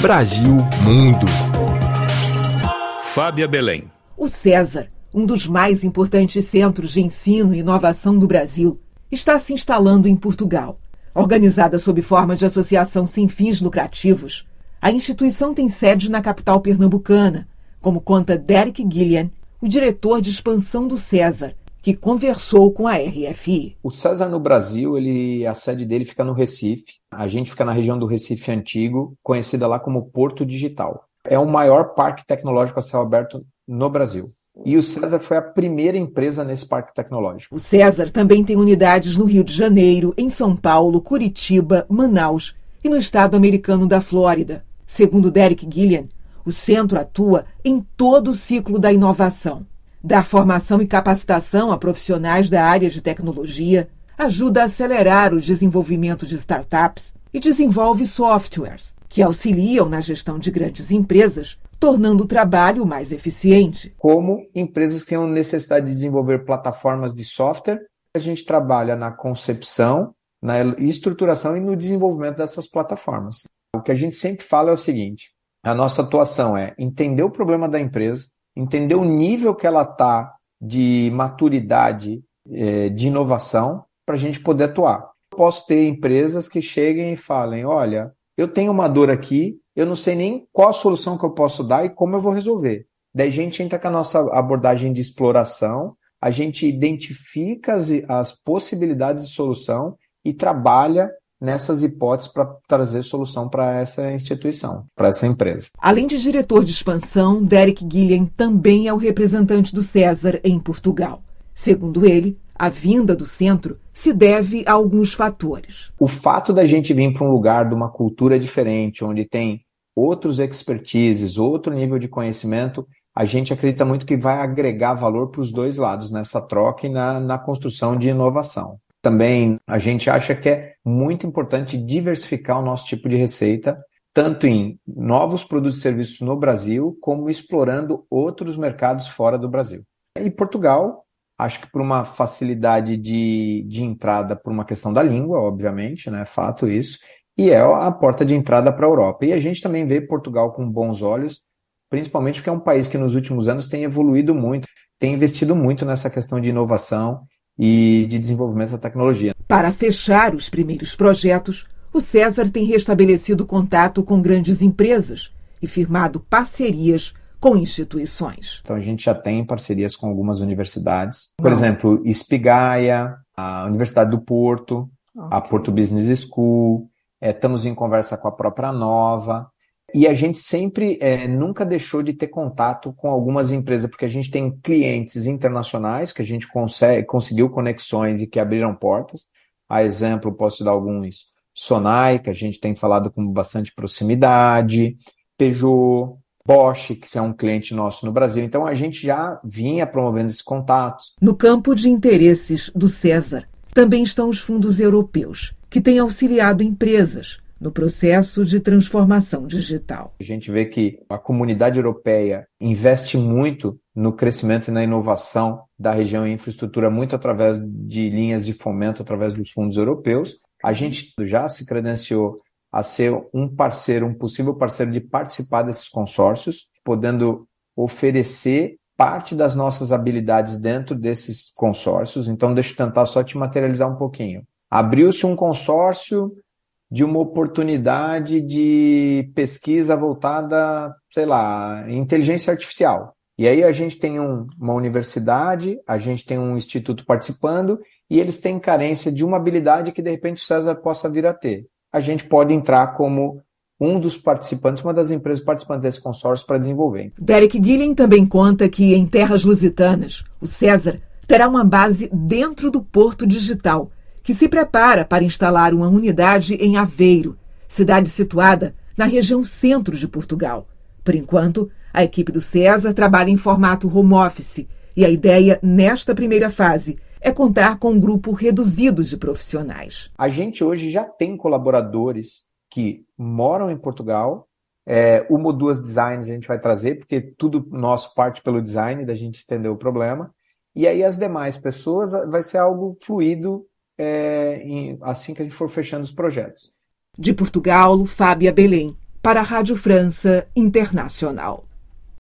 Brasil Mundo. Fábia Belém. O César, um dos mais importantes centros de ensino e inovação do Brasil, está se instalando em Portugal. Organizada sob forma de associação sem fins lucrativos, a instituição tem sede na capital pernambucana, como conta Derek Gillian, o diretor de expansão do César, que conversou com a RFI. O César no Brasil, ele, a sede dele fica no Recife. A gente fica na região do Recife Antigo, conhecida lá como Porto Digital. É o maior parque tecnológico a céu aberto no Brasil. E o César foi a primeira empresa nesse parque tecnológico. O César também tem unidades no Rio de Janeiro, em São Paulo, Curitiba, Manaus e no estado americano da Flórida. Segundo Derek Gillian, o centro atua em todo o ciclo da inovação. Dar formação e capacitação a profissionais da área de tecnologia, ajuda a acelerar o desenvolvimento de startups e desenvolve softwares que auxiliam na gestão de grandes empresas, tornando o trabalho mais eficiente. Como empresas que têm necessidade de desenvolver plataformas de software, a gente trabalha na concepção, na estruturação e no desenvolvimento dessas plataformas. O que a gente sempre fala é o seguinte: a nossa atuação é entender o problema da empresa, entender o nível que ela está de maturidade é, de inovação para a gente poder atuar. Eu posso ter empresas que cheguem e falem: olha, eu tenho uma dor aqui, eu não sei nem qual a solução que eu posso dar e como eu vou resolver. Daí a gente entra com a nossa abordagem de exploração, a gente identifica as, as possibilidades de solução e trabalha nessas hipóteses para trazer solução para essa instituição, para essa empresa. Além de diretor de expansão, Derek Gillian também é o representante do César em Portugal. Segundo ele, a vinda do centro se deve a alguns fatores. O fato da gente vir para um lugar de uma cultura diferente, onde tem outros expertises, outro nível de conhecimento, a gente acredita muito que vai agregar valor para os dois lados nessa troca e na, na construção de inovação. Também a gente acha que é muito importante diversificar o nosso tipo de receita, tanto em novos produtos e serviços no Brasil, como explorando outros mercados fora do Brasil. E Portugal, acho que por uma facilidade de, de entrada, por uma questão da língua, obviamente, né? Fato isso, e é a porta de entrada para a Europa. E a gente também vê Portugal com bons olhos, principalmente porque é um país que nos últimos anos tem evoluído muito, tem investido muito nessa questão de inovação e de desenvolvimento da tecnologia. Para fechar os primeiros projetos, o César tem restabelecido contato com grandes empresas e firmado parcerias com instituições. Então a gente já tem parcerias com algumas universidades, por Não. exemplo, Espigaia, a Universidade do Porto, okay. a Porto Business School, é, estamos em conversa com a própria Nova, e a gente sempre é, nunca deixou de ter contato com algumas empresas, porque a gente tem clientes internacionais que a gente consegue, conseguiu conexões e que abriram portas. A exemplo, posso dar alguns. Sonai, que a gente tem falado com bastante proximidade, Peugeot, Bosch, que é um cliente nosso no Brasil. Então a gente já vinha promovendo esses contatos. No campo de interesses do César também estão os fundos europeus, que têm auxiliado empresas no processo de transformação digital. A gente vê que a comunidade europeia investe muito no crescimento e na inovação da região e infraestrutura, muito através de linhas de fomento, através dos fundos europeus. A gente já se credenciou a ser um parceiro, um possível parceiro de participar desses consórcios, podendo oferecer parte das nossas habilidades dentro desses consórcios. Então, deixa eu tentar só te materializar um pouquinho. Abriu-se um consórcio de uma oportunidade de pesquisa voltada, sei lá, inteligência artificial. E aí a gente tem um, uma universidade, a gente tem um instituto participando e eles têm carência de uma habilidade que de repente o César possa vir a ter. A gente pode entrar como um dos participantes, uma das empresas participantes desse consórcio para desenvolver. Derek Gillian também conta que em terras lusitanas, o César terá uma base dentro do Porto Digital que se prepara para instalar uma unidade em Aveiro, cidade situada na região centro de Portugal. Por enquanto, a equipe do César trabalha em formato home office e a ideia, nesta primeira fase, é contar com um grupo reduzido de profissionais. A gente hoje já tem colaboradores que moram em Portugal. É, uma ou duas designs a gente vai trazer, porque tudo nosso parte pelo design, da gente entender o problema. E aí as demais pessoas vai ser algo fluido é, em, assim que a gente for fechando os projetos. De Portugal, Fábia Belém, para a Rádio França Internacional.